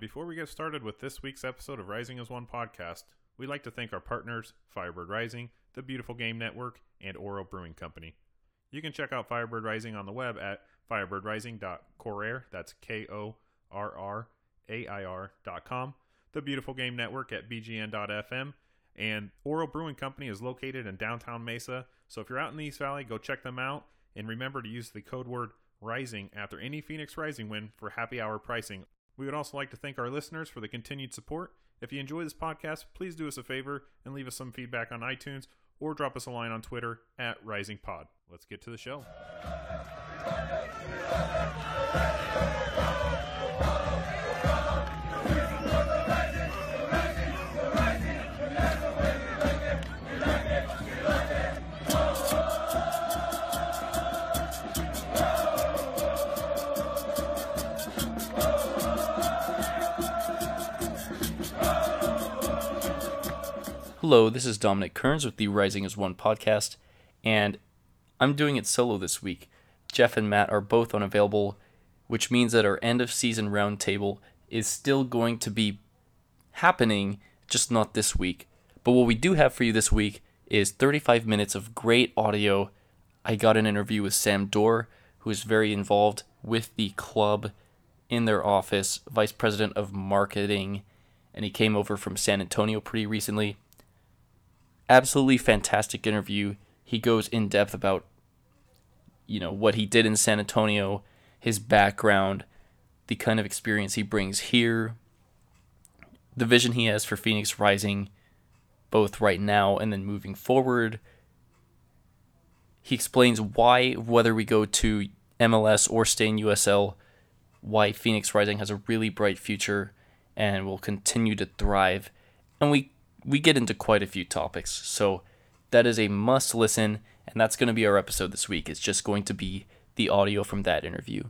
And before we get started with this week's episode of Rising as One podcast, we'd like to thank our partners, Firebird Rising, the Beautiful Game Network, and Oro Brewing Company. You can check out Firebird Rising on the web at firebirdrising.corair, that's K O R R A I R.com, the Beautiful Game Network at bgn.fm, and Oro Brewing Company is located in downtown Mesa. So if you're out in the East Valley, go check them out. And remember to use the code word RISING after any Phoenix Rising win for happy hour pricing. We would also like to thank our listeners for the continued support. If you enjoy this podcast, please do us a favor and leave us some feedback on iTunes or drop us a line on Twitter at Rising Pod. Let's get to the show. Hello, this is Dominic Kearns with the Rising as One podcast, and I'm doing it solo this week. Jeff and Matt are both unavailable, which means that our end of season roundtable is still going to be happening, just not this week. But what we do have for you this week is 35 minutes of great audio. I got an interview with Sam Dorr, who is very involved with the club in their office, vice president of marketing, and he came over from San Antonio pretty recently absolutely fantastic interview. He goes in depth about you know what he did in San Antonio, his background, the kind of experience he brings here, the vision he has for Phoenix Rising both right now and then moving forward. He explains why whether we go to MLS or stay in USL, why Phoenix Rising has a really bright future and will continue to thrive. And we we get into quite a few topics. So that is a must listen, and that's going to be our episode this week. It's just going to be the audio from that interview.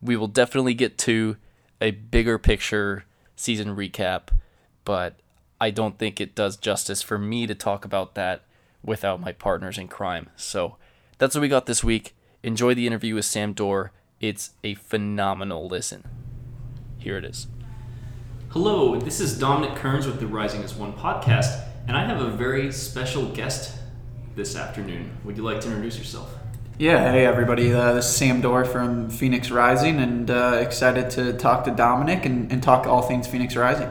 We will definitely get to a bigger picture season recap, but I don't think it does justice for me to talk about that without my partners in crime. So that's what we got this week. Enjoy the interview with Sam Dorr. It's a phenomenal listen. Here it is. Hello, this is Dominic Kearns with the Rising as One podcast, and I have a very special guest this afternoon. Would you like to introduce yourself? Yeah, hey everybody, uh, this is Sam Dorr from Phoenix Rising, and uh, excited to talk to Dominic and, and talk all things Phoenix Rising.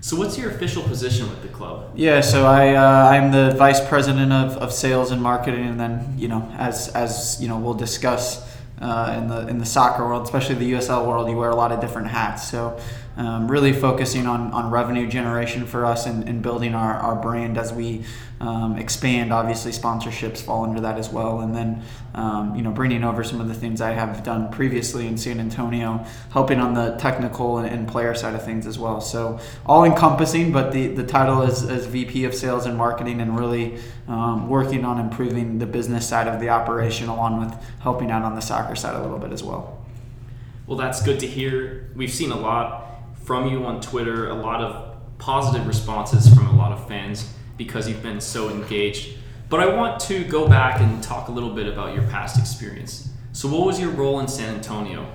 So, what's your official position with the club? Yeah, so I uh, I'm the vice president of, of sales and marketing, and then you know as as you know we'll discuss uh, in the in the soccer world, especially the USL world, you wear a lot of different hats. So um, really focusing on, on revenue generation for us and, and building our, our brand as we um, expand. Obviously, sponsorships fall under that as well. And then, um, you know, bringing over some of the things I have done previously in San Antonio, helping on the technical and, and player side of things as well. So, all encompassing, but the, the title is, is VP of Sales and Marketing and really um, working on improving the business side of the operation along with helping out on the soccer side a little bit as well. Well, that's good to hear. We've seen a lot from you on Twitter, a lot of positive responses from a lot of fans because you've been so engaged. But I want to go back and talk a little bit about your past experience. So, what was your role in San Antonio?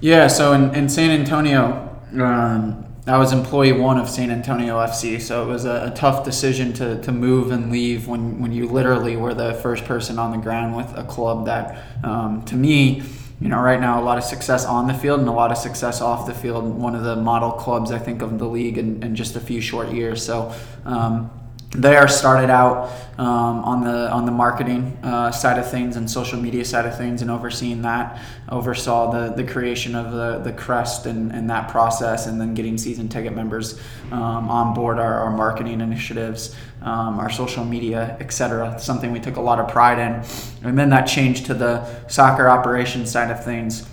Yeah, so in, in San Antonio, um, I was employee one of San Antonio FC, so it was a, a, tough decision to, to move and leave when, when you literally were the first person on the ground with a club that, um, to me, you know, right now a lot of success on the field and a lot of success off the field. One of the model clubs, I think, of the league in, in just a few short years. So um, there started out um, on the on the marketing uh, side of things and social media side of things and overseeing that oversaw the, the creation of the, the crest and, and that process and then getting season ticket members um, on board our, our marketing initiatives um, our social media etc something we took a lot of pride in. And then that changed to the soccer operations side of things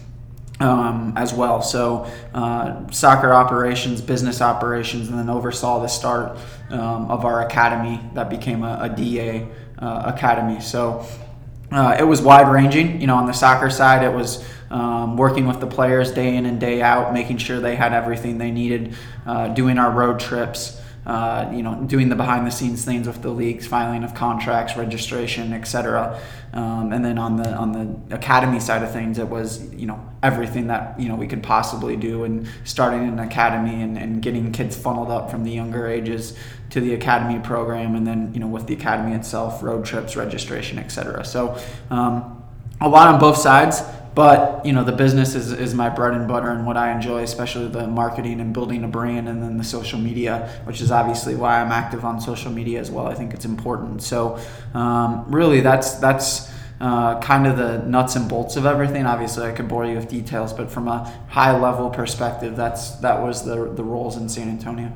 um, as well. So, uh, soccer operations, business operations, and then oversaw the start um, of our academy that became a, a DA uh, academy. So, uh, it was wide ranging. You know, on the soccer side, it was um, working with the players day in and day out, making sure they had everything they needed, uh, doing our road trips. Uh, you know, doing the behind the scenes things with the leagues, filing of contracts, registration, etc. Um, and then on the on the academy side of things, it was you know everything that you know we could possibly do, and starting an academy and, and getting kids funneled up from the younger ages to the academy program, and then you know with the academy itself, road trips, registration, etc. So um, a lot on both sides but you know the business is, is my bread and butter and what i enjoy especially the marketing and building a brand and then the social media which is obviously why i'm active on social media as well. I think it's important. So um, really that's that's uh, kind of the nuts and bolts of everything. Obviously i could bore you with details but from a high level perspective that's that was the the roles in san antonio.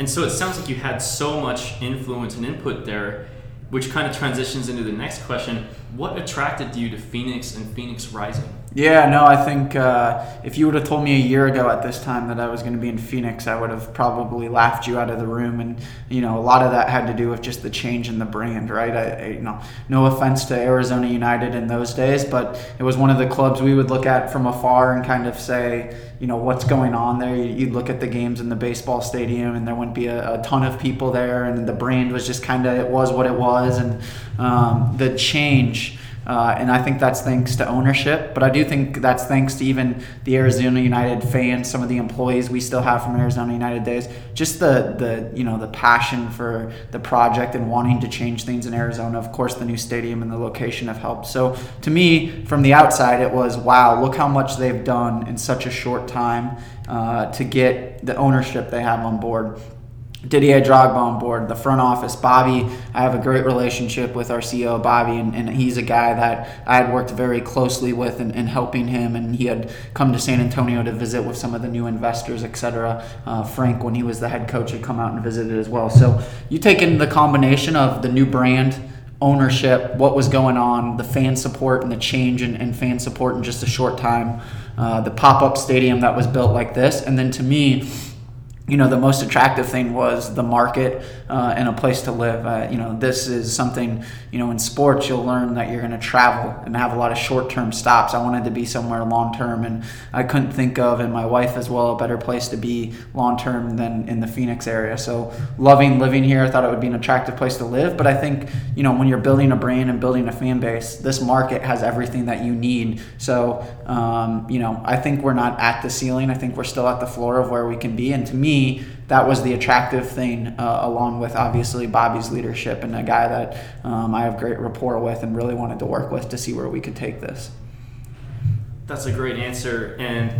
And so it sounds like you had so much influence and input there which kind of transitions into the next question. What attracted you to Phoenix and Phoenix Rising? Yeah, no, I think uh, if you would have told me a year ago at this time that I was going to be in Phoenix, I would have probably laughed you out of the room. And you know, a lot of that had to do with just the change in the brand, right? I, I, you know, no offense to Arizona United in those days, but it was one of the clubs we would look at from afar and kind of say, you know, what's going on there. You'd look at the games in the baseball stadium, and there wouldn't be a, a ton of people there, and the brand was just kind of it was what it was, and um, the change uh, and I think that's thanks to ownership, but I do think that's thanks to even the Arizona United fans, some of the employees we still have from Arizona United days. Just the the you know the passion for the project and wanting to change things in Arizona. Of course, the new stadium and the location have helped. So to me, from the outside, it was wow, look how much they've done in such a short time uh, to get the ownership they have on board. Didier Drogba on board, the front office, Bobby. I have a great relationship with our CEO, Bobby, and, and he's a guy that I had worked very closely with in, in, helping him. And he had come to San Antonio to visit with some of the new investors, etc. Uh, Frank, when he was the head coach, had come out and visited as well. So you take in the combination of the new brand, ownership, what was going on, the fan support, and the change in, in fan support in just a short time, uh, the pop up stadium that was built like this. And then to me, you know the most attractive thing was the market uh, and a place to live. Uh, you know this is something you know in sports you'll learn that you're going to travel and have a lot of short-term stops. I wanted to be somewhere long-term and i couldn't think of and my wife as well a better place to be long-term than in the phoenix area. So loving living here i thought it would be an attractive place to live but i think you know when you're building a brand and building a fan base this market has everything that you need. So um, you know i think we're not at the ceiling. I think we're still at the floor of where we can be. And to me that was the attractive thing, uh, along with obviously Bobby's leadership and a guy that um, I have great rapport with and really wanted to work with to see where we could take this. That's a great answer. And,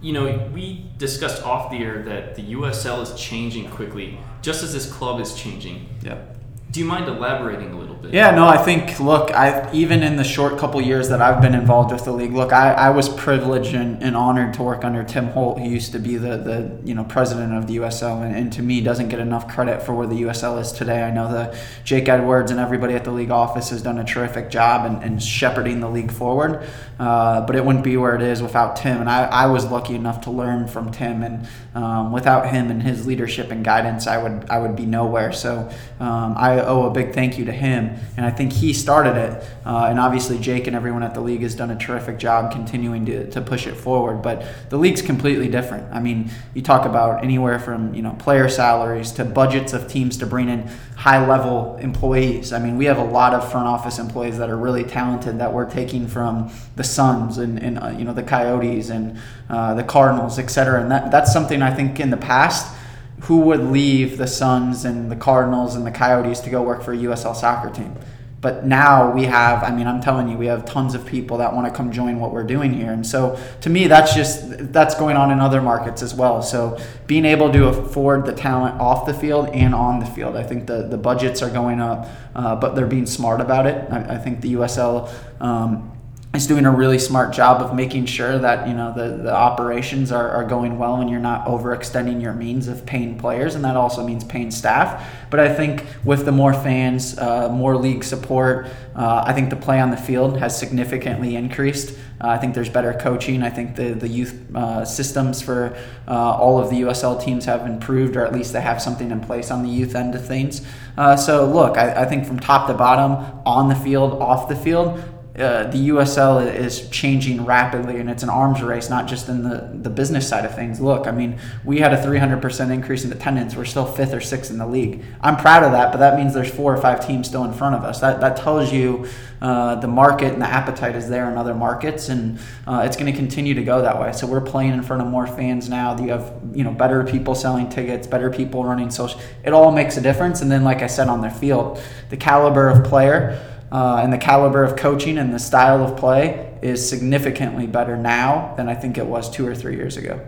you know, we discussed off the air that the USL is changing quickly, just as this club is changing. Yep. Do you mind elaborating a little bit? Yeah, no, I think, look, I even in the short couple years that I've been involved with the league, look, I, I was privileged and, and honored to work under Tim Holt, who used to be the, the you know president of the USL, and, and to me doesn't get enough credit for where the USL is today. I know the Jake Edwards and everybody at the league office has done a terrific job in, in shepherding the league forward, uh, but it wouldn't be where it is without Tim, and I, I was lucky enough to learn from Tim, and um, without him and his leadership and guidance, I would I would be nowhere. So um, I owe a big thank you to him, and I think he started it. Uh, and obviously, Jake and everyone at the league has done a terrific job continuing to, to push it forward. But the league's completely different. I mean, you talk about anywhere from you know player salaries to budgets of teams to bring in high level employees. I mean, we have a lot of front office employees that are really talented that we're taking from the Suns and, and uh, you know the Coyotes and uh, the Cardinals, et cetera. And that, that's something I think in the past who would leave the Suns and the Cardinals and the Coyotes to go work for a USL soccer team? But now we have, I mean, I'm telling you, we have tons of people that want to come join what we're doing here. And so to me, that's just, that's going on in other markets as well. So being able to afford the talent off the field and on the field, I think the, the budgets are going up, uh, but they're being smart about it. I, I think the USL, um, is doing a really smart job of making sure that you know the, the operations are, are going well and you're not overextending your means of paying players and that also means paying staff. But i think with the more fans uh, more league support uh, i think the play on the field has significantly increased. Uh, i think there's better coaching. I think the, the youth uh, systems for uh, all of the usl teams have improved or at least they have something in place on the youth end of things. Uh, so look I, I think from top to bottom on the field off the field uh, the USL is changing rapidly, and it's an arms race, not just in the, the business side of things. Look, I mean, we had a 300% increase in attendance. We're still fifth or sixth in the league. I'm proud of that, but that means there's four or five teams still in front of us. That, that tells you uh, the market and the appetite is there in other markets, and uh, it's going to continue to go that way. So we're playing in front of more fans now. You have you know better people selling tickets, better people running social. It all makes a difference. And then, like I said on the field, the caliber of player uh, and the caliber of coaching and the style of play is significantly better now than I think it was two or three years ago.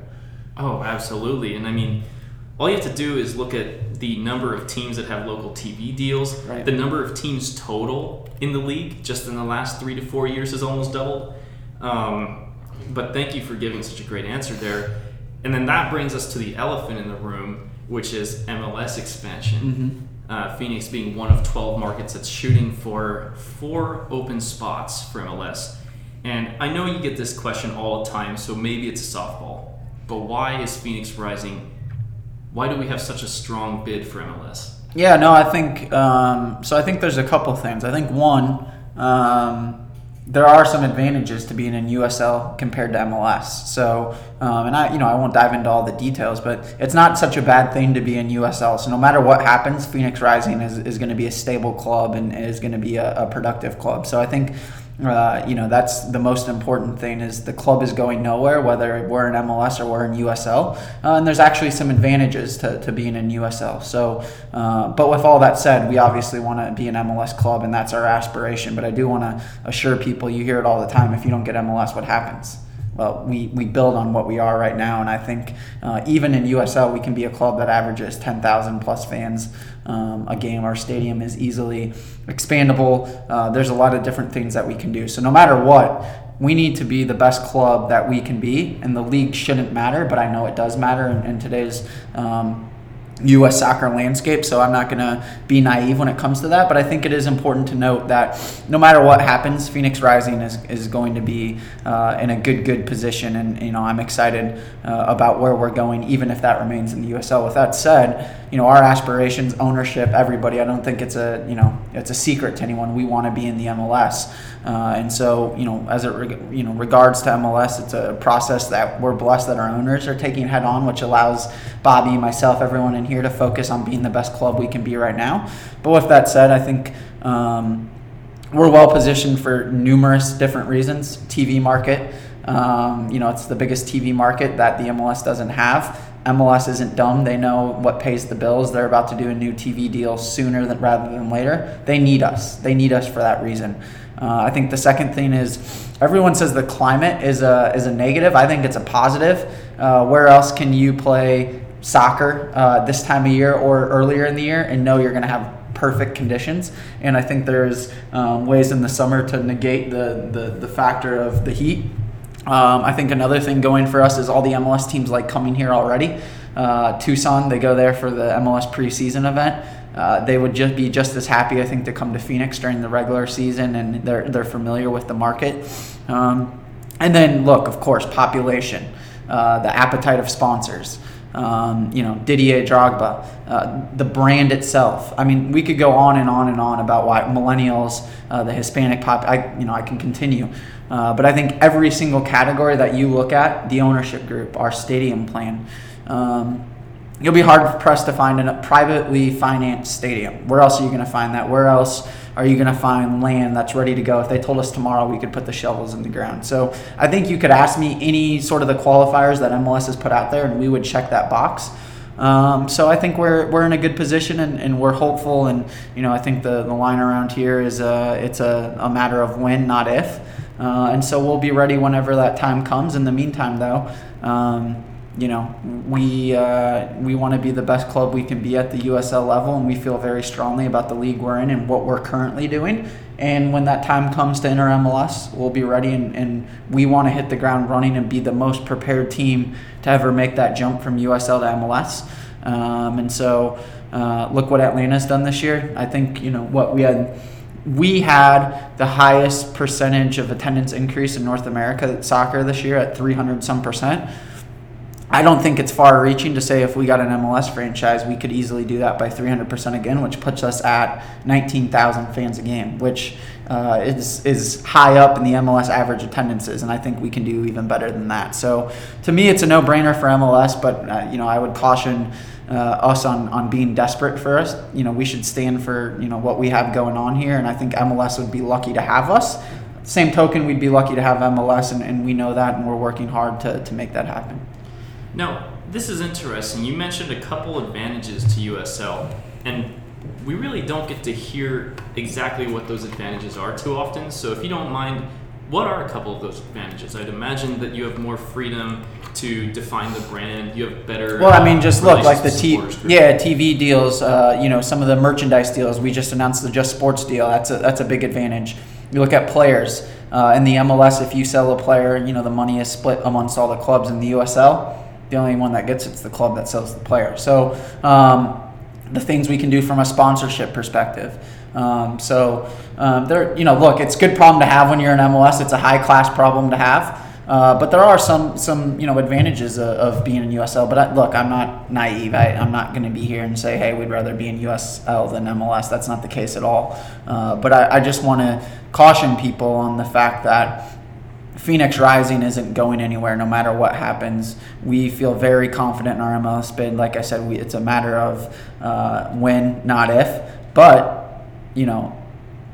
Oh, absolutely. And I mean, all you have to do is look at the number of teams that have local TV deals. Right. The number of teams total in the league just in the last three to four years has almost doubled. Um, but thank you for giving such a great answer there. And then that brings us to the elephant in the room, which is MLS expansion. Uh, Phoenix being one of 12 markets that's shooting for four open spots for MLS. And I know you get this question all the time, so maybe it's a softball. But why is Phoenix Rising? Why do we have such a strong bid for MLS? Yeah, no, I think um, so. I think there's a couple things. I think one, um, there are some advantages to being in USL compared to MLS. So, um, and I, you know, I won't dive into all the details, but it's not such a bad thing to be in USL. So, no matter what happens, Phoenix Rising is, is going to be a stable club and is going to be a, a productive club. So, I think uh, you know that's the most important thing is the club is going nowhere whether we're in MLS or we're in USL uh, and there's actually some advantages to, to being in USL so uh, but with all that said we obviously want to be an MLS club and that's our aspiration but I do want to assure people you hear it all the time if you don't get MLS what happens well, we, we build on what we are right now, and I think uh, even in USL, we can be a club that averages 10,000 plus fans um, a game. Our stadium is easily expandable. Uh, there's a lot of different things that we can do. So, no matter what, we need to be the best club that we can be, and the league shouldn't matter, but I know it does matter in today's. Um, U.S. soccer landscape, so I'm not going to be naive when it comes to that. But I think it is important to note that no matter what happens, Phoenix Rising is, is going to be uh, in a good good position, and you know I'm excited uh, about where we're going, even if that remains in the USL. With that said, you know our aspirations, ownership, everybody. I don't think it's a you know it's a secret to anyone. We want to be in the MLS. Uh, and so, you know, as it you know regards to MLS, it's a process that we're blessed that our owners are taking head on, which allows Bobby, myself, everyone in here to focus on being the best club we can be right now. But with that said, I think um, we're well positioned for numerous different reasons. TV market, um, you know, it's the biggest TV market that the MLS doesn't have. MLS isn't dumb. They know what pays the bills. They're about to do a new TV deal sooner than rather than later. They need us. They need us for that reason. Uh, I think the second thing is everyone says the climate is a is a negative. I think it's a positive. Uh, where else can you play soccer uh, this time of year or earlier in the year and know you're going to have perfect conditions? And I think there's um, ways in the summer to negate the, the the factor of the heat. Um, I think another thing going for us is all the MLS teams like coming here already. Uh, Tucson, they go there for the MLS preseason event. Uh, they would just be just as happy, I think, to come to Phoenix during the regular season, and they're they're familiar with the market. Um, and then, look, of course, population, uh, the appetite of sponsors. Um, you know, Didier Drogba, uh, the brand itself. I mean, we could go on and on and on about why millennials, uh, the Hispanic pop. I you know I can continue, uh, but I think every single category that you look at, the ownership group, our stadium plan. Um, you'll be hard pressed to find a privately financed stadium. Where else are you going to find that? Where else are you going to find land that's ready to go? If they told us tomorrow we could put the shovels in the ground. So I think you could ask me any sort of the qualifiers that MLS has put out there, and we would check that box. Um, so I think we're, we're in a good position and, and we're hopeful. And, you know, I think the, the line around here is uh, it's a, a matter of when, not if. Uh, and so we'll be ready whenever that time comes. In the meantime, though, um, you know, we uh, we want to be the best club we can be at the USL level, and we feel very strongly about the league we're in and what we're currently doing. And when that time comes to enter MLS, we'll be ready, and, and we want to hit the ground running and be the most prepared team to ever make that jump from USL to MLS. Um, and so, uh, look what Atlanta's done this year. I think you know what we had we had the highest percentage of attendance increase in North America at soccer this year at 300 some percent. I don't think it's far reaching to say if we got an MLS franchise, we could easily do that by 300% again, which puts us at 19,000 fans a game, which uh, is, is high up in the MLS average attendances. And I think we can do even better than that. So to me, it's a no brainer for MLS, but, uh, you know, I would caution. Uh, us on, on being desperate for us. You know, we should stand for you know what we have going on here, and I think MLS would be lucky to have us. Same token, we'd be lucky to have MLS, and, and we know that, and we're working hard to, to make that happen. Now, this is interesting. You mentioned a couple advantages to USL, and we really don't get to hear exactly what those advantages are too often. So, if you don't mind, what are a couple of those advantages? I'd imagine that you have more freedom to define the brand. You have better. Well, I mean, just look like the T- with supporters group. yeah TV deals. Uh, you know, some of the merchandise deals. We just announced the Just Sports deal. That's a that's a big advantage. You look at players uh, in the MLS. If you sell a player, you know the money is split amongst all the clubs in the USL. The only one that gets it's the club that sells the player. So um, the things we can do from a sponsorship perspective. Um, so um, there, you know, look, it's a good problem to have when you're in MLS. It's a high class problem to have. Uh, but there are some some you know advantages of, of being in USL. But I, look, I'm not naive. I, I'm not going to be here and say, hey, we'd rather be in USL than MLS. That's not the case at all. Uh, but I, I just want to caution people on the fact that Phoenix Rising isn't going anywhere no matter what happens. We feel very confident in our MLS bid. Like I said, we, it's a matter of uh, when, not if. But, you know,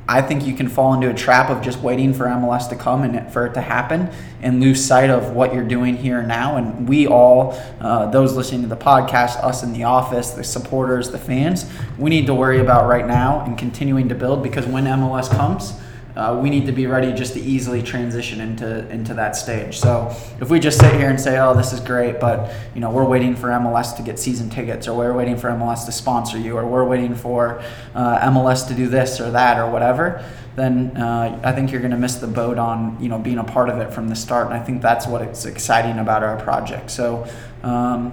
I think you can fall into a trap of just waiting for MLS to come and for it to happen and lose sight of what you're doing here now. And we all, uh, those listening to the podcast, us in the office, the supporters, the fans, we need to worry about right now and continuing to build because when MLS comes, uh, we need to be ready just to easily transition into into that stage. So if we just sit here and say, "Oh, this is great," but you know we're waiting for MLS to get season tickets, or we're waiting for MLS to sponsor you, or we're waiting for uh, MLS to do this or that or whatever, then uh, I think you're going to miss the boat on you know being a part of it from the start. And I think that's what it's exciting about our project. So. Um,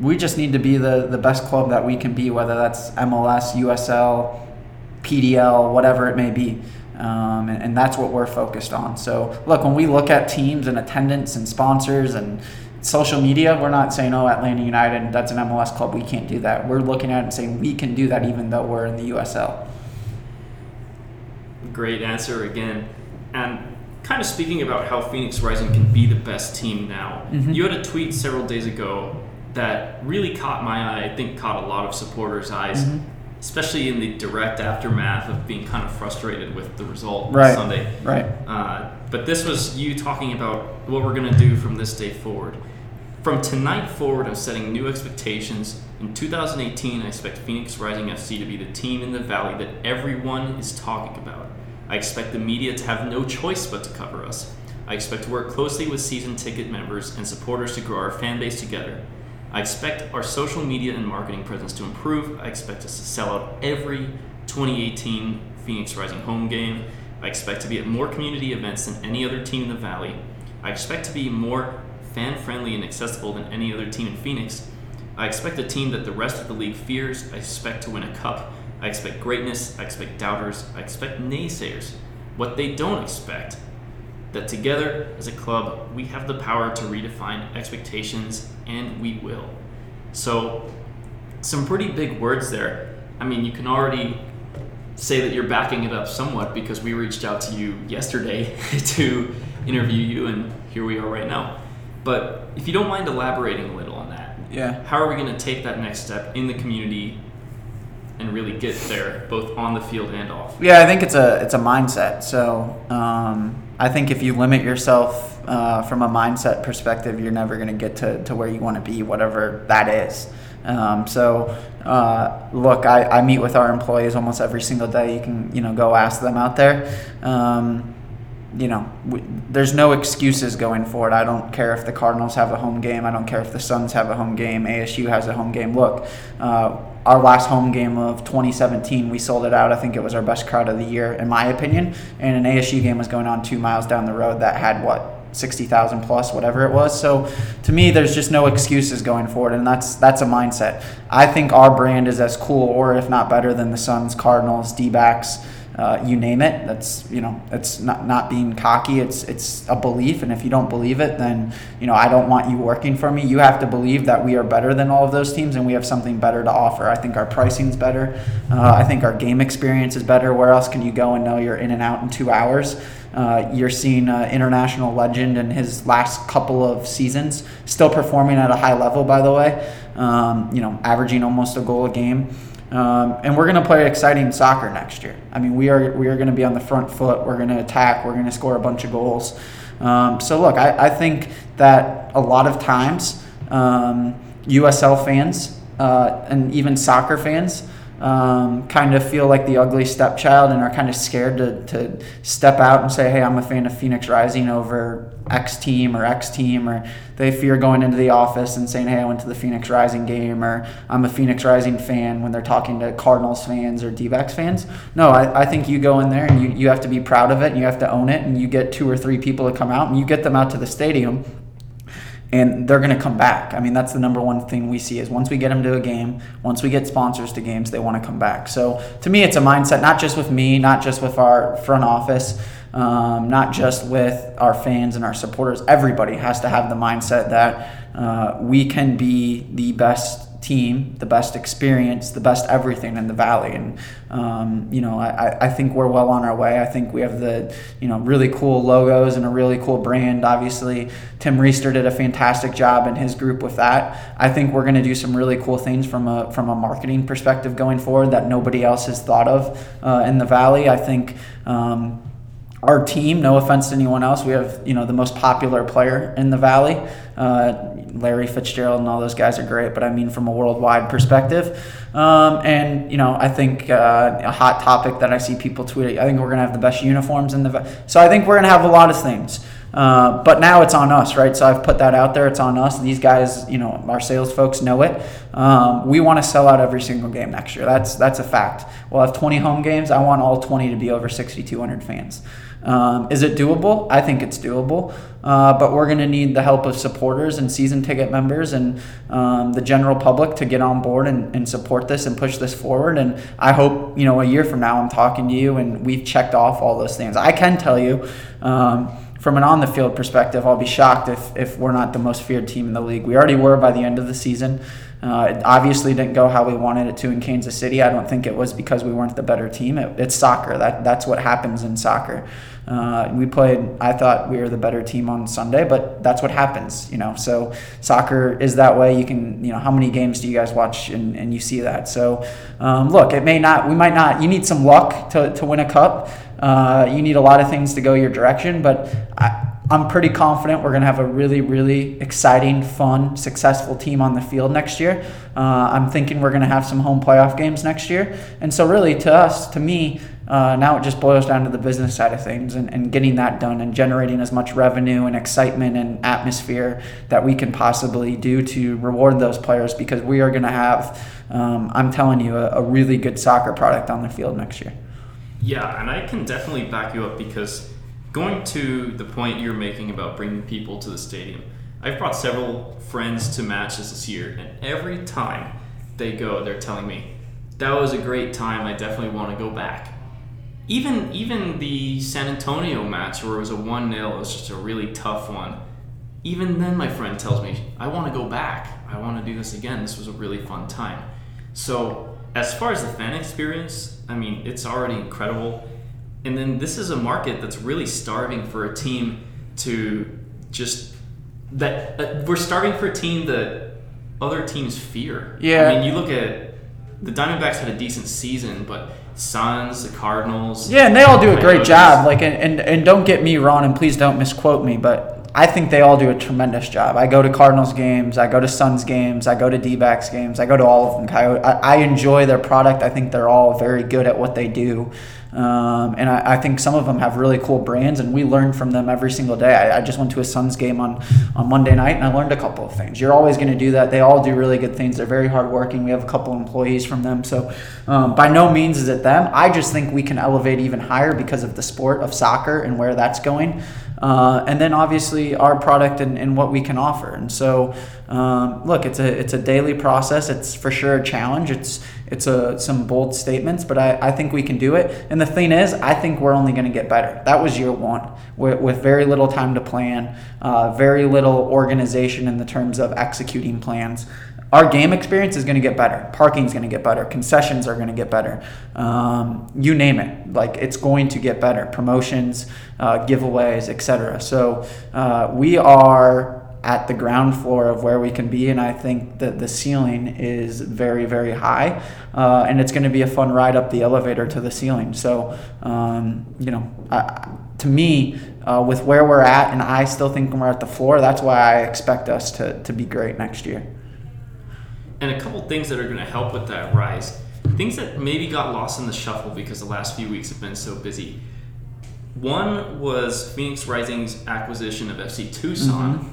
we just need to be the, the best club that we can be, whether that's MLS, USL, PDL, whatever it may be. Um, and, and that's what we're focused on. So, look, when we look at teams and attendance and sponsors and social media, we're not saying, oh, Atlanta United, that's an MLS club, we can't do that. We're looking at it and saying we can do that even though we're in the USL. Great answer again. And kind of speaking about how Phoenix Rising can be the best team now, Mhm. you had a tweet several days ago that really caught my eye. I think caught a lot of supporters' eyes, Mhm. Especially in the direct aftermath of being kind of frustrated with the result Right. Sunday. Right. Uh, but this was you talking about what we're going to do from this day forward. From tonight forward, I'm setting new expectations. In 2018, I expect Phoenix Rising FC to be the team in the Valley that everyone is talking about. I expect the media to have no choice but to cover us. I expect to work closely with season ticket members and supporters to grow our fan base together. I expect our social media and marketing presence to improve. I expect us to sell out every 2018 Phoenix Rising home game. I expect to be at more community events than any other team in the Valley. I expect to be more fan friendly and accessible than any other team in Phoenix. I expect a team that the rest of the league fears. I expect to win a cup. I expect greatness. I expect doubters. I expect naysayers. What they don't expect that together as a club, we have the power to redefine expectations, and we will. So, some pretty big words there. I mean, you can already say that you're backing it up somewhat because we reached out to you yesterday to interview you, and here we are right now. But if you don't mind elaborating a little on that, Yeah. how are we going to take that next step in the community and really get there, both on the field and off? Yeah, I think it's a it's a mindset. So um, I think if you limit yourself uh, from a mindset perspective, you're never going to get to to where you want to be, whatever that is. Um, so uh, look, I, I meet with our employees almost every single day. You can you know go ask them out there. Um, you know, we, there's no excuses going forward. I don't care if the Cardinals have a home game. I don't care if the Suns have a home game. ASU has a home game. Look, uh, our last home game of 2017, we sold it out. I think it was our best crowd of the year, in my opinion. And an ASU game was going on two miles down the road that had what 60,000 plus, whatever it was. So to me, there's just no excuses going forward, and that's that's a mindset. I think our brand is as cool, or if not better, than the Suns, Cardinals, D-backs. Uh, you name it. That's you know, it's not not being cocky. It's it's a belief, and if you don't believe it, then you know I don't want you working for me. You have to believe that we are better than all of those teams, and we have something better to offer. I think our pricing's better. Uh, I think our game experience is better. Where else can you go and know you're in and out in two hours? Uh, you're seeing international legend in his last couple of seasons, still performing at a high level, by the way. Um, you know, averaging almost a goal a game. Um, and we're going to play exciting soccer next year. I mean, we are we are going to be on the front foot. We're going to attack. We're going to score a bunch of goals. Um, so look, I, I think that a lot of times um, USL fans uh, and even soccer fans um, kind of feel like the ugly stepchild and are kind of scared to, to step out and say, hey, I'm a fan of Phoenix Rising over X team or X team, or they fear going into the office and saying, hey, I went to the Phoenix Rising game, or I'm a Phoenix Rising fan when they're talking to Cardinals fans or D fans. No, I, I think you go in there and you, you have to be proud of it and you have to own it, and you get two or three people to come out and you get them out to the stadium and they're going to come back. I mean, that's the number one thing we see is once we get them to a game, once we get sponsors to games, they want to come back. So to me, it's a mindset, not just with me, not just with our front office, um, not just with our fans and our supporters. Everybody has to have the mindset that uh, we can be the best team, the best experience, the best everything in the valley. And um, you know, I, I think we're well on our way. I think we have the you know really cool logos and a really cool brand. Obviously, Tim Reister did a fantastic job in his group with that. I think we're going to do some really cool things from a from a marketing perspective going forward that nobody else has thought of uh, in the valley. I think. Um, our team, no offense to anyone else, we have you know the most popular player in the valley. Uh, Larry Fitzgerald and all those guys are great, but I mean from a worldwide perspective. Um, and you know, I think uh, a hot topic that I see people tweeting. I think we're gonna have the best uniforms in the. So I think we're gonna have a lot of things. Uh, but now it's on us, right? So I've put that out there. It's on us. These guys, you know, our sales folks know it. Um, we want to sell out every single game next year. That's that's a fact. We'll have 20 home games. I want all 20 to be over 6,200 fans. Um, is it doable? I think it's doable, uh, but we're going to need the help of supporters and season ticket members and um, the general public to get on board and, and, support this and push this forward. And I hope you know a year from now I'm talking to you and we've checked off all those things. I can tell you. Um, from an on the field perspective, I'll be shocked if, if we're not the most feared team in the league. We already were by the end of the season. Uh, it obviously didn't go how we wanted it to in Kansas City. I don't think it was because we weren't the better team. It, it's soccer. That that's what happens in soccer. Uh, we played. I thought we were the better team on Sunday, but that's what happens, you know. So soccer is that way. You can, you know, how many games do you guys watch and, and you see that? So um, look, it may not. We might not. You need some luck to, to win a cup. Uh, you need a lot of things to go your direction, but I, I'm pretty confident we're going to have a really, really exciting, fun, successful team on the field next year. Uh, I'm thinking we're going to have some home playoff games next year. And so, really, to us, to me, uh, now it just boils down to the business side of things and, and getting that done and generating as much revenue and excitement and atmosphere that we can possibly do to reward those players because we are going to have, um, I'm telling you, a, a really good soccer product on the field next year. Yeah, and I can definitely back you up because going to the point you're making about bringing people to the stadium, I've brought several friends to matches this year, and every time they go, they're telling me, that was a great time. I definitely want to go back even even the San Antonio match where it was a one 0 it was just a really tough one. Even then, my friend tells me I want to go back. I want to do this again. This was a really fun time. So as far as the fan experience, I mean, it's already incredible. And then this is a market that's really starving for a team to just that uh, we're starving for a team that other teams fear. Yeah. I mean, you look at the Diamondbacks had a decent season, but Suns, the Cardinals. Yeah, and they all do a great job. Like, and, and, and don't get me wrong, and please don't misquote me, but I think they all do a tremendous job. I go to Cardinals games, I go to Suns games, I go to d games, I go to all of them. I, I enjoy their product. I think they're all very good at what they do. Um, and I, I, think some of them have really cool brands, and we learn from them every single day. I, I, just went to a Suns game on, on Monday night, and I learned a couple of things. You're always going to do that. They all do really good things. They're very hardworking. We have a couple employees from them, so um, by no means is it them. I just think we can elevate even higher because of the sport of soccer and where that's going. Uh, and then obviously our product and, and, what we can offer. And so um, look, it's a it's a daily process. It's for sure a challenge. It's it's a some bold statements, but I, I think we can do it. And the thing is, I think we're only going to get better. That was year one with, with very little time to plan, uh, very little organization in the terms of executing plans our game experience is going to get better. Parking is going to get better. Concessions are going to get better. Um, you name it, like it's going to get better. Promotions, uh, giveaways, etc. So uh, we are at the ground floor of where we can be, and I think that the ceiling is very, very high, uh, and it's going to be a fun ride up the elevator to the ceiling. So um, you know, to me. Uh, with where we're at, and I still think we're at the floor. That's why I expect us to, to be great next year and a couple things that are going to help with that rise. Things that maybe got lost in the shuffle because the last few weeks have been so busy. One was Phoenix Rising's acquisition of FC Tucson, mm-hmm.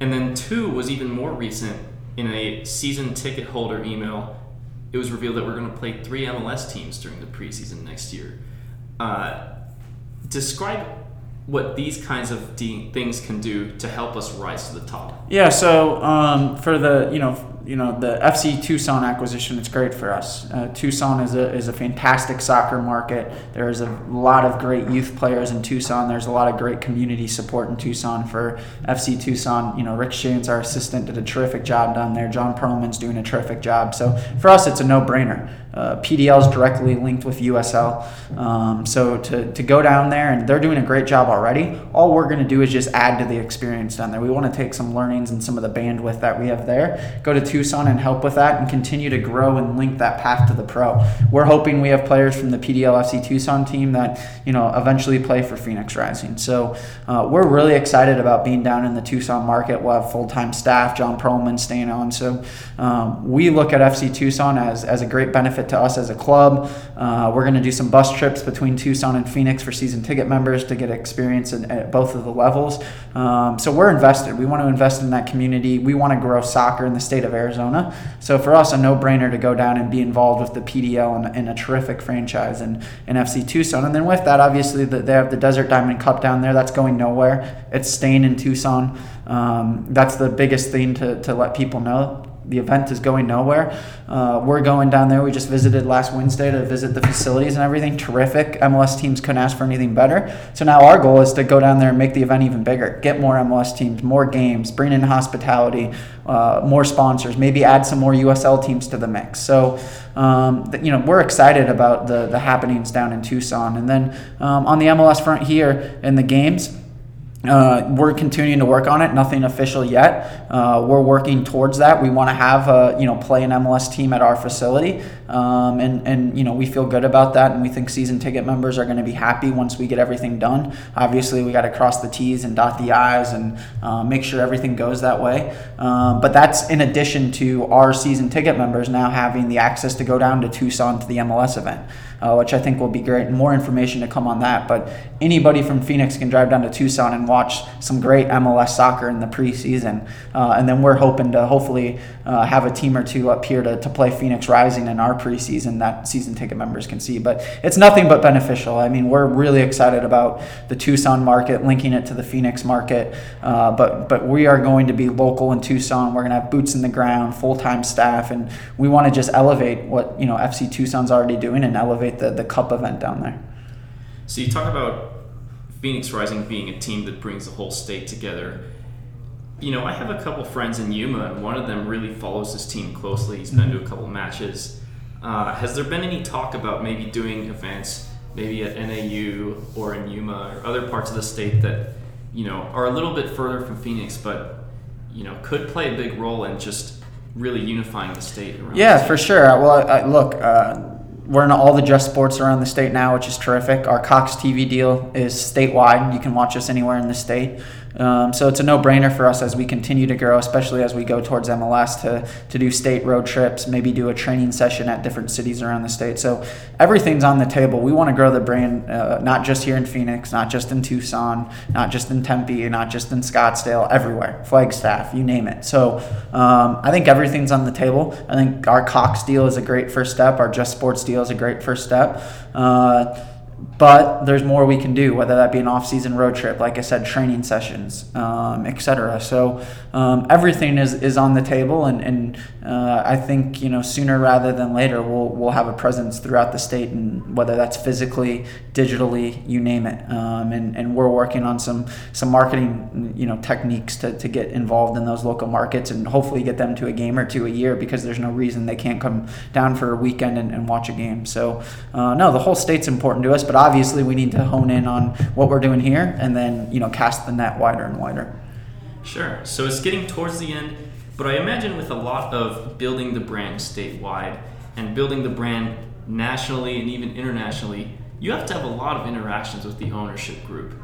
and then two was even more recent in a season ticket holder email. It was revealed that we're going to play three MLS teams during the preseason next year. Uh, describe what these kinds of de- things can do to help us rise to the top. Yeah, so um, for the you know you know the FC Tucson acquisition. It's great for us. Uh, Tucson is a is a fantastic soccer market. There's a lot of great youth players in Tucson. There's a lot of great community support in Tucson for FC Tucson. You know, Rick Schantz, our assistant, did a terrific job down there. John Pearlman's doing a terrific job. So for us, it's a no brainer. Uh, PDL is directly linked with USL. Um, so to, to go down there, and they're doing a great job already. All we're going to do is just add to the experience down there. We want to take some learnings and some of the bandwidth that we have there, go to Tucson and help with that, and continue to grow and link that path to the pro. We're hoping we have players from the PDL FC Tucson team that you know eventually play for Phoenix Rising. So uh, we're really excited about being down in the Tucson market. We'll have full time staff, John Pearlman staying on. So um, we look at FC Tucson as, as a great benefit benefit to us as a club. Uh, we're going to do some bus trips between Tucson and Phoenix for season ticket members to get experience in, at both of the levels. Um, so we're invested. We want to invest in that community. We want to grow soccer in the state of Arizona. So for us, a no-brainer to go down and be involved with the PDL and, and a terrific franchise in, in FC Tucson. And then with that, obviously, the, they have the Desert Diamond Cup down there. That's going nowhere. It's staying in Tucson. Um, that's the biggest thing to, to let people know the event is going nowhere. Uh, we're going down there. We just visited last Wednesday to visit the facilities and everything. Terrific. MLS teams couldn't ask for anything better. So now our goal is to go down there and make the event even bigger. Get more MLS teams, more games, bring in hospitality, uh, more sponsors, maybe add some more USL teams to the mix. So, um, you know, we're excited about the the happenings down in Tucson. And then um, on the MLS front here in the games uh, we're continuing to work on it. Nothing official yet. Uh, we're working towards that. We want to have a you know play an MLS team at our facility, um, and and you know we feel good about that, and we think season ticket members are going to be happy once we get everything done. Obviously, we got to cross the T's and dot the I's and uh, make sure everything goes that way. Um, but that's in addition to our season ticket members now having the access to go down to Tucson to the MLS event uh, which I think will be great. More information to come on that. But anybody from Phoenix can drive down to Tucson and watch some great MLS soccer in the preseason. Uh, and then we're hoping to hopefully uh, have a team or two up here to, to play Phoenix Rising in our preseason that season ticket members can see. But it's nothing but beneficial. I mean, we're really excited about the Tucson market, linking it to the Phoenix market. Uh, but but we are going to be local in Tucson. We're going to have boots in the ground, full time staff, and we want to just elevate what you know FC Tucson's already doing and elevate the the Cup event down there. So you talk about Phoenix Rising being a team that brings the whole state together you know, I have a couple friends in Yuma, and one of them really follows this team closely. He's been to a couple matches. Uh, has there been any talk about maybe doing events, maybe at NAU or in Yuma or other parts of the state that, you know, are a little bit further from Phoenix, but you know, could play a big role in just really unifying the state around? Yeah, for sure. Well, I, look. Uh, we're in all the Just Sports around the state now, which is terrific. Our Cox TV deal is statewide. You can watch us anywhere in the state. Um, so it's a no-brainer for us as we continue to grow, especially as we go towards MLS to, to do state road trips, maybe do a training session at different cities around the state. So everything's on the table. We want to grow the brand, uh, not just here in Phoenix, not just in Tucson, not just in Tempe, not just in Scottsdale, everywhere, Flagstaff, you name it. So um, I think everything's on the table. I think our Cox deal is a great first step. Our Just Sports deal is a great first step. Uh, but there's more we can do, whether that be an off-season road trip, like I said, training sessions, um, etc. So um, everything is, is on the table, and, and uh, I think you know sooner rather than later we'll we'll have a presence throughout the state, and whether that's physically, digitally, you name it. Um, and and we're working on some some marketing you know techniques to, to get involved in those local markets, and hopefully get them to a game or two a year because there's no reason they can't come down for a weekend and, and watch a game. So uh, no, the whole state's important to us, but obviously we need to hone in on what we're doing here, and then you know cast the net wider and wider. Sure. So it's getting towards the end, but I imagine with a lot of building the brand statewide and building the brand nationally and even internationally, you have to have a lot of interactions with the ownership group.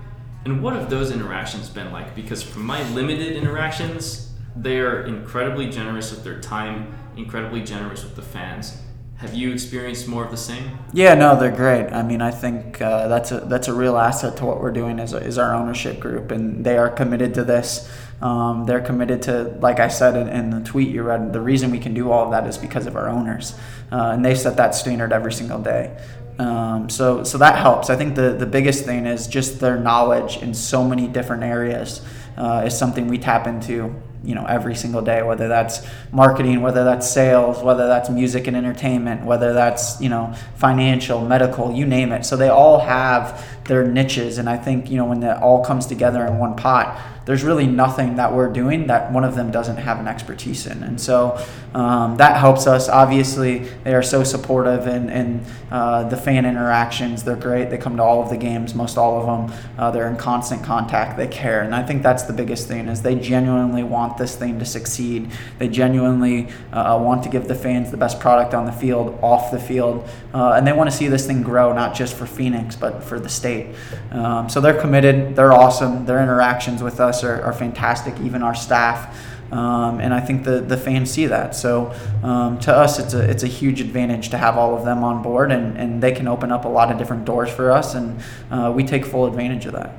And what have those interactions been like? Because from my limited interactions, they are incredibly generous with their time, incredibly generous with the fans. Have you experienced more of the same? Yeah, no, they're great. I mean, I think uh, that's a that's a real asset to what we're doing is, is our ownership group, and they are committed to this. Um, they're committed to, like I said in, in, the tweet you read, the reason we can do all of that is because of our owners, uh, and they set that standard every single day. Um, so, so that helps. I think the, the biggest thing is just their knowledge in so many different areas uh, is something we tap into you know every single day whether that's marketing whether that's sales whether that's music and entertainment whether that's you know financial medical you name it. So they all have their niches and i think you know when that all comes together in one pot there's really nothing that we're doing that one of them doesn't have an expertise in. And so um, that helps us. Obviously, they are so supportive and, and uh, the fan interactions, they're great. They come to all of the games, most all of them. Uh, they're in constant contact. They care. And I think that's the biggest thing is they genuinely want this thing to succeed. They genuinely uh, want to give the fans the best product on the field, off the field. Uh, and they want to see this thing grow, not just for Phoenix, but for the state. Um, so they're committed. They're awesome. Their interactions with us us are, are fantastic, even our staff. Um, and I think the, the fans see that. So um, to us, it's a, it's a huge advantage to have all of them on board, and, and they can open up a lot of different doors for us, and uh, we take full advantage of that.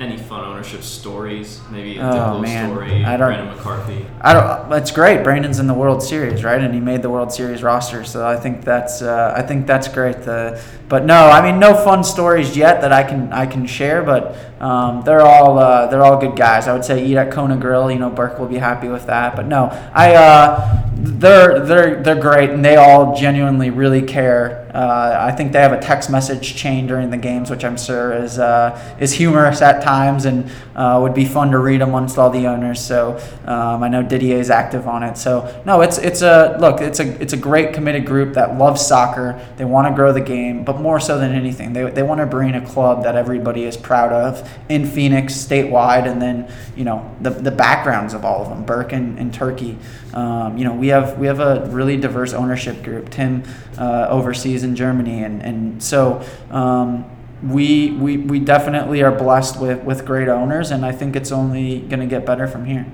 Any fun ownership stories? Maybe a oh, man. story. I don't, Brandon McCarthy. I don't. That's great. Brandon's in the World Series, right? And he made the World Series roster. So I think that's uh, I think that's great. The, but no, I mean no fun stories yet that I can I can share. But um, they're all uh, they're all good guys. I would say eat at Kona Grill. You know, Berke will be happy with that. But no, I uh, they're they're they're great, and they all genuinely really care. Uh, I think they have a text message chain during the games, which I'm sure is uh, is humorous at times and uh, would be fun to read amongst all the owners. So um, I know Didier is active on it. So no, it's it's a look. It's a it's a great committed group that loves soccer. They want to grow the game, but more so than anything, they they want to bring a club that everybody is proud of in Phoenix, statewide, and then you know the the backgrounds of all of them, Berke and, and Turkey. Um, you know, we have we have a really diverse ownership group. Tim uh, overseas in Germany, and and so. Um, we, we, we definitely are blessed with, with great owners, and I think it's only going to get better from here.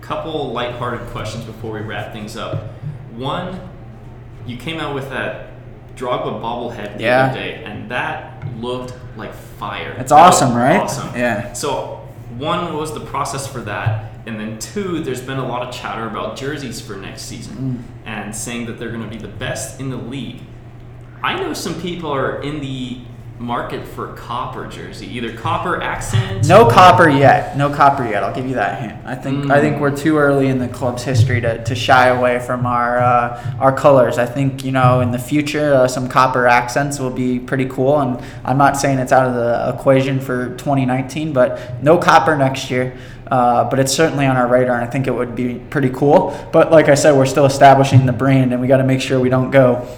Couple lighthearted questions before we wrap things up. One, you came out with that Drogba bobblehead the yeah. other day, and that looked like fire. It's awesome, right? Awesome. Yeah. So, one was the process for that and then two, there's been a lot of chatter about jerseys for next season mm. and saying that they're going to be the best in the league. I know some people are in the market for copper jersey, either copper accent. No copper yet. No copper yet. I'll give you that hint. I think mm. I think we're too early in the club's history to, to shy away from our uh, our colors. I think you know in the future uh, some copper accents will be pretty cool, and I'm not saying it's out of the equation for 2019, but no copper next year. Uh, but it's certainly on our radar, and I think it would be pretty cool. But like I said, we're still establishing the brand, and we got to make sure we don't go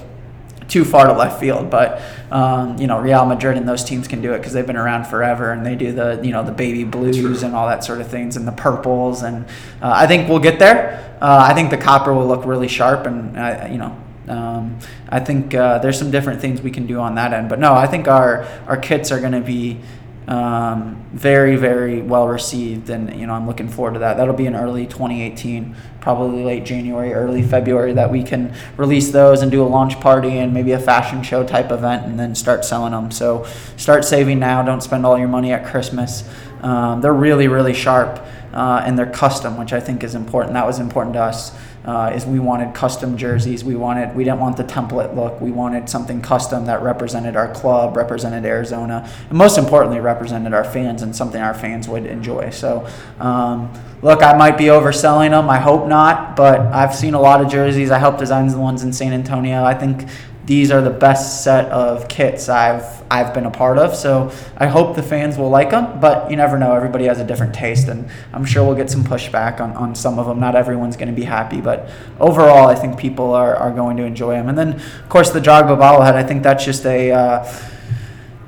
too far to left field. But um, you know, Real Madrid and those teams can do it because they've been around forever, and they do the you know the baby blues True. and all that sort of things, and the purples. And uh, I think we'll get there. Uh, I think the copper will look really sharp, and uh, you know. Um, I think uh, there's some different things we can do on that end, but no, I think our our kits are going to be um, very very well received and you know i'm looking forward to that that'll be in early 2018 probably late january early february that we can release those and do a launch party and maybe a fashion show type event and then start selling them so start saving now don't spend all your money at christmas Um, they're really, really sharp, uh, and they're custom, which I think is important. That was important to us. Uh, is we wanted custom jerseys. We wanted we didn't want the template look. We wanted something custom that represented our club, represented Arizona, and most importantly, represented our fans and something our fans would enjoy. So, um, look, I might be overselling them. I hope not, but I've seen a lot of jerseys. I helped design the ones in San Antonio. I think these are the best set of kits I've I've been a part of. So I hope the fans will like them, but you never know. Everybody has a different taste, and I'm sure we'll get some pushback on, on some of them. Not everyone's going to be happy, but overall, I think people are, are going to enjoy them. And then, of course, the Drogba bobblehead. I think that's just a uh,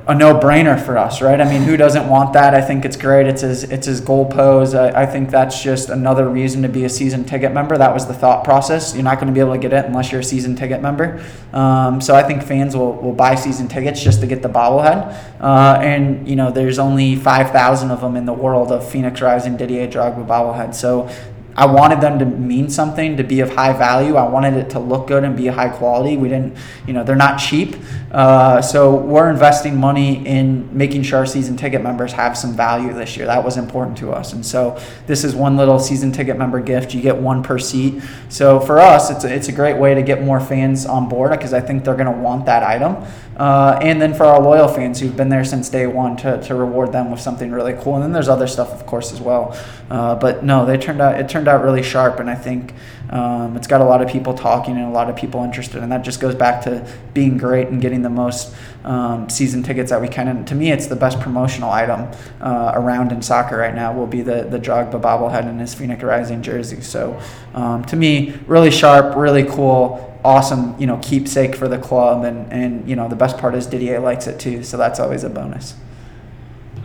a no-brainer for us, right? I mean, who doesn't want that? I think it's great. It's his it's his goal pose. I, I think that's just another reason to be a season ticket member. That was the thought process. You're not going to be able to get it unless you're a season ticket member. Um, so I think fans will, will buy season tickets just to get the bobblehead. Uh, and you know, there's only five thousand of them in the world of Phoenix Rising Didier Drogba bobblehead. So I wanted them to mean something, to be of high value. I wanted it to look good and be high quality. We didn't, you know, they're not cheap. Uh, so we're investing money in making sure our season ticket members have some value this year. That was important to us. And so this is one little season ticket member gift. You get one per seat. So for us, it's a, it's a great way to get more fans on board because I think they're going to want that item. Uh, and then for our loyal fans who've been there since day one to, to reward them with something really cool. And then there's other stuff, of course, as well. Uh, but no, they turned out it turned out really sharp, and I think um, it's got a lot of people talking and a lot of people interested. And that just goes back to being great and getting the most um, season tickets that we can. And to me, it's the best promotional item uh, around in soccer right now. Will be the the Drogba bobblehead in his Phoenix Rising jersey. So um, to me, really sharp, really cool awesome, you know, keepsake for the club, and and you know the best part is Didier likes it too, so that's always a bonus.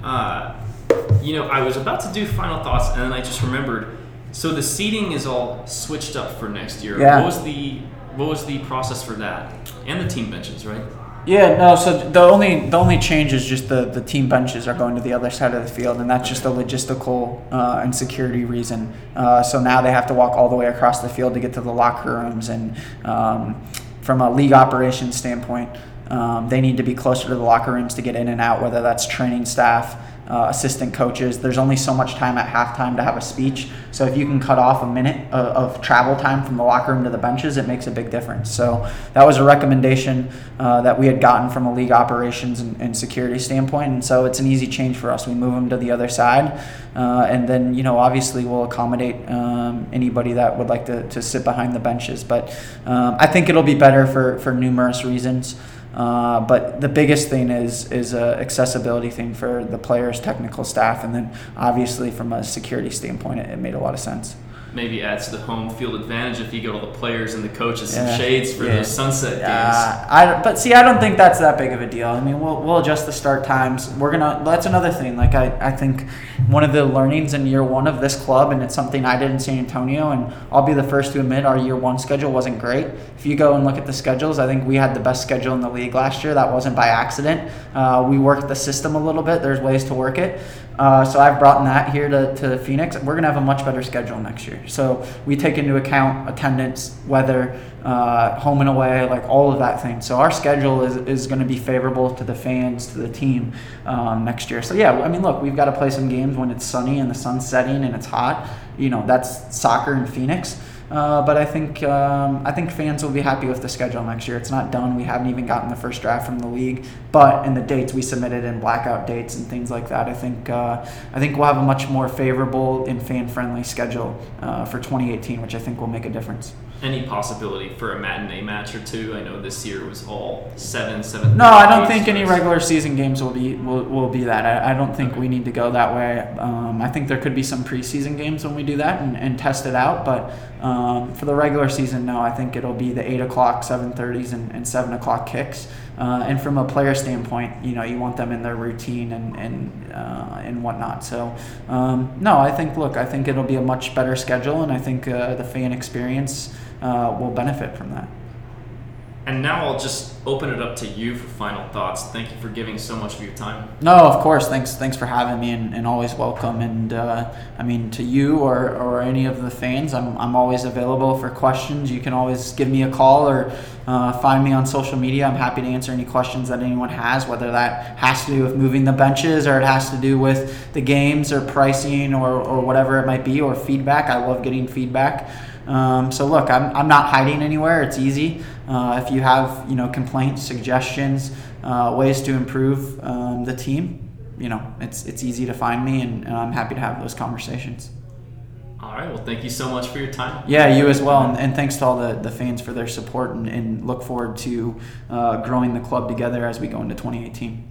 Uh, you know, I was about to do final thoughts, and then I just remembered. So the seating is all switched up for next year. Yeah. What was the what was the process for that? And the team benches, right? Yeah, no. So the only the only change is just the the team benches are going to the other side of the field, and that's just a logistical uh, and security reason. Uh, so now they have to walk all the way across the field to get to the locker rooms, and um, from a league operations standpoint, um, they need to be closer to the locker rooms to get in and out, whether that's training staff uh, assistant coaches. There's only so much time at halftime to have a speech. So if you can cut off a minute of, of travel time from the locker room to the benches, it makes a big difference. So that was a recommendation uh, that we had gotten from a league operations and, and, security standpoint. And so it's an easy change for us. We move them to the other side. Uh, and then, you know, obviously we'll accommodate um, anybody that would like to, to sit behind the benches. But um, I think it'll be better for, for numerous reasons. Uh, but the biggest thing is is a accessibility thing for the players, technical staff, and then obviously from a security standpoint, it, it made a lot of sense maybe adds to the home field advantage if you get all the players and the coaches yeah. some shades for yeah. those sunset games. Uh, I, but see, I don't think that's that big of a deal. I mean, we'll, we'll adjust the start times. We're gonna. That's another thing. Like I, I think one of the learnings in year one of this club, and it's something I did in San Antonio, and I'll be the first to admit our year one schedule wasn't great. If you go and look at the schedules, I think we had the best schedule in the league last year. That wasn't by accident. Uh, we worked the system a little bit. There's ways to work it. Uh, so I've brought that here to, to Phoenix. We're going to have a much better schedule next year. So we take into account attendance, weather, uh, home and away, like all of that thing. So our schedule is, is going to be favorable to the fans, to the team um, next year. So yeah, I mean, look, we've got to play some games when it's sunny and the sun's setting and it's hot. You know, that's soccer in Phoenix. Uh, but I think um, I think fans will be happy with the schedule next year. It's not done. We haven't even gotten the first draft from the league, but in the dates we submitted and blackout dates and things like that, I think uh, I think we'll have a much more favorable and fan friendly schedule uh, for 2018, which I think will make a difference any possibility for a matinee match or two? I know this year was all seven, seven. No, I don't think any regular season games will be will, will be that. I, I don't think okay. we need to go that way. Um, I think there could be some preseason games when we do that and, and test it out, but um, for the regular season, no, I think it'll be the eight o'clock, seven thirties, and, and seven o'clock kicks. Uh, and from a player standpoint, you know, you want them in their routine and and uh, and whatnot. So, um, no, I think look, I think it'll be a much better schedule, and I think uh, the fan experience uh, will benefit from that. And now I'll just open it up to you for final thoughts. Thank you for giving so much of your time. No, of course. Thanks, thanks for having me, and, and always welcome. And uh, I mean, to you or, or any of the fans, I'm, I'm always available for questions. You can always give me a call or uh, find me on social media. I'm happy to answer any questions that anyone has, whether that has to do with moving the benches or it has to do with the games or pricing or, or whatever it might be, or feedback. I love getting feedback. Um, so look, I'm, I'm not hiding anywhere. It's easy. Uh, if you have you know complaints, suggestions, uh, ways to improve um, the team, you know it's it's easy to find me, and, and, I'm happy to have those conversations. All right. Well, thank you so much for your time. Yeah, you as well, and, and thanks to all the, the fans for their support, and, and look forward to uh, growing the club together as we go into 2018.